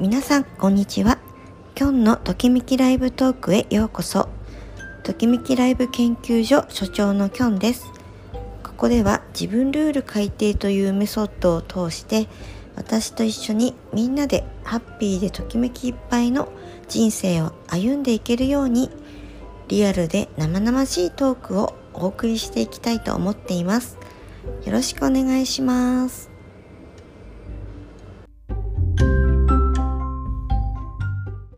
皆さんこんにちは。きょんのときめきライブトークへようこそ。ときめきライブ研究所所長のきょんです。ここでは自分ルール改定というメソッドを通して私と一緒にみんなでハッピーでときめきいっぱいの人生を歩んでいけるようにリアルで生々しいトークをお送りしていきたいと思っています。よろしくお願いします。